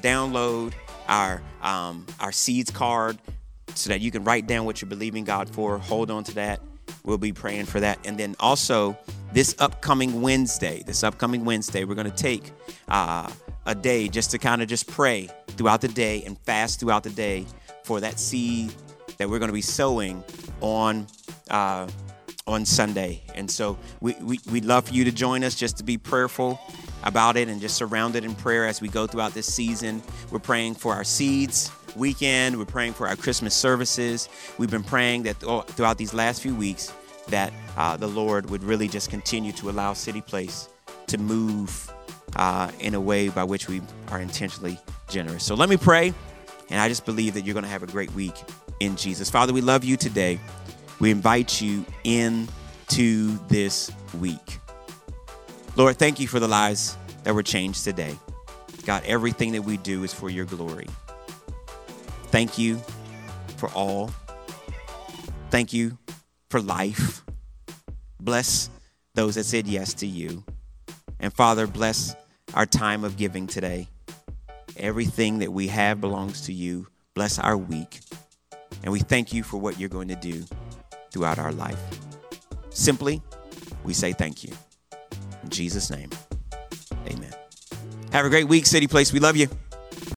download our um, our seeds card so that you can write down what you're believing God for. Hold on to that. We'll be praying for that. And then also this upcoming Wednesday, this upcoming Wednesday, we're going to take uh, a day just to kind of just pray throughout the day and fast throughout the day for that seed that we're going to be sowing on. Uh, on Sunday. And so we, we, we'd love for you to join us just to be prayerful about it and just surrounded in prayer as we go throughout this season. We're praying for our seeds weekend. We're praying for our Christmas services. We've been praying that throughout these last few weeks that uh, the Lord would really just continue to allow City Place to move uh, in a way by which we are intentionally generous. So let me pray, and I just believe that you're going to have a great week in Jesus. Father, we love you today we invite you into this week. Lord, thank you for the lives that were changed today. God, everything that we do is for your glory. Thank you for all. Thank you for life. Bless those that said yes to you. And Father, bless our time of giving today. Everything that we have belongs to you. Bless our week. And we thank you for what you're going to do throughout our life. Simply, we say thank you. In Jesus' name, amen. Have a great week, City Place. We love you.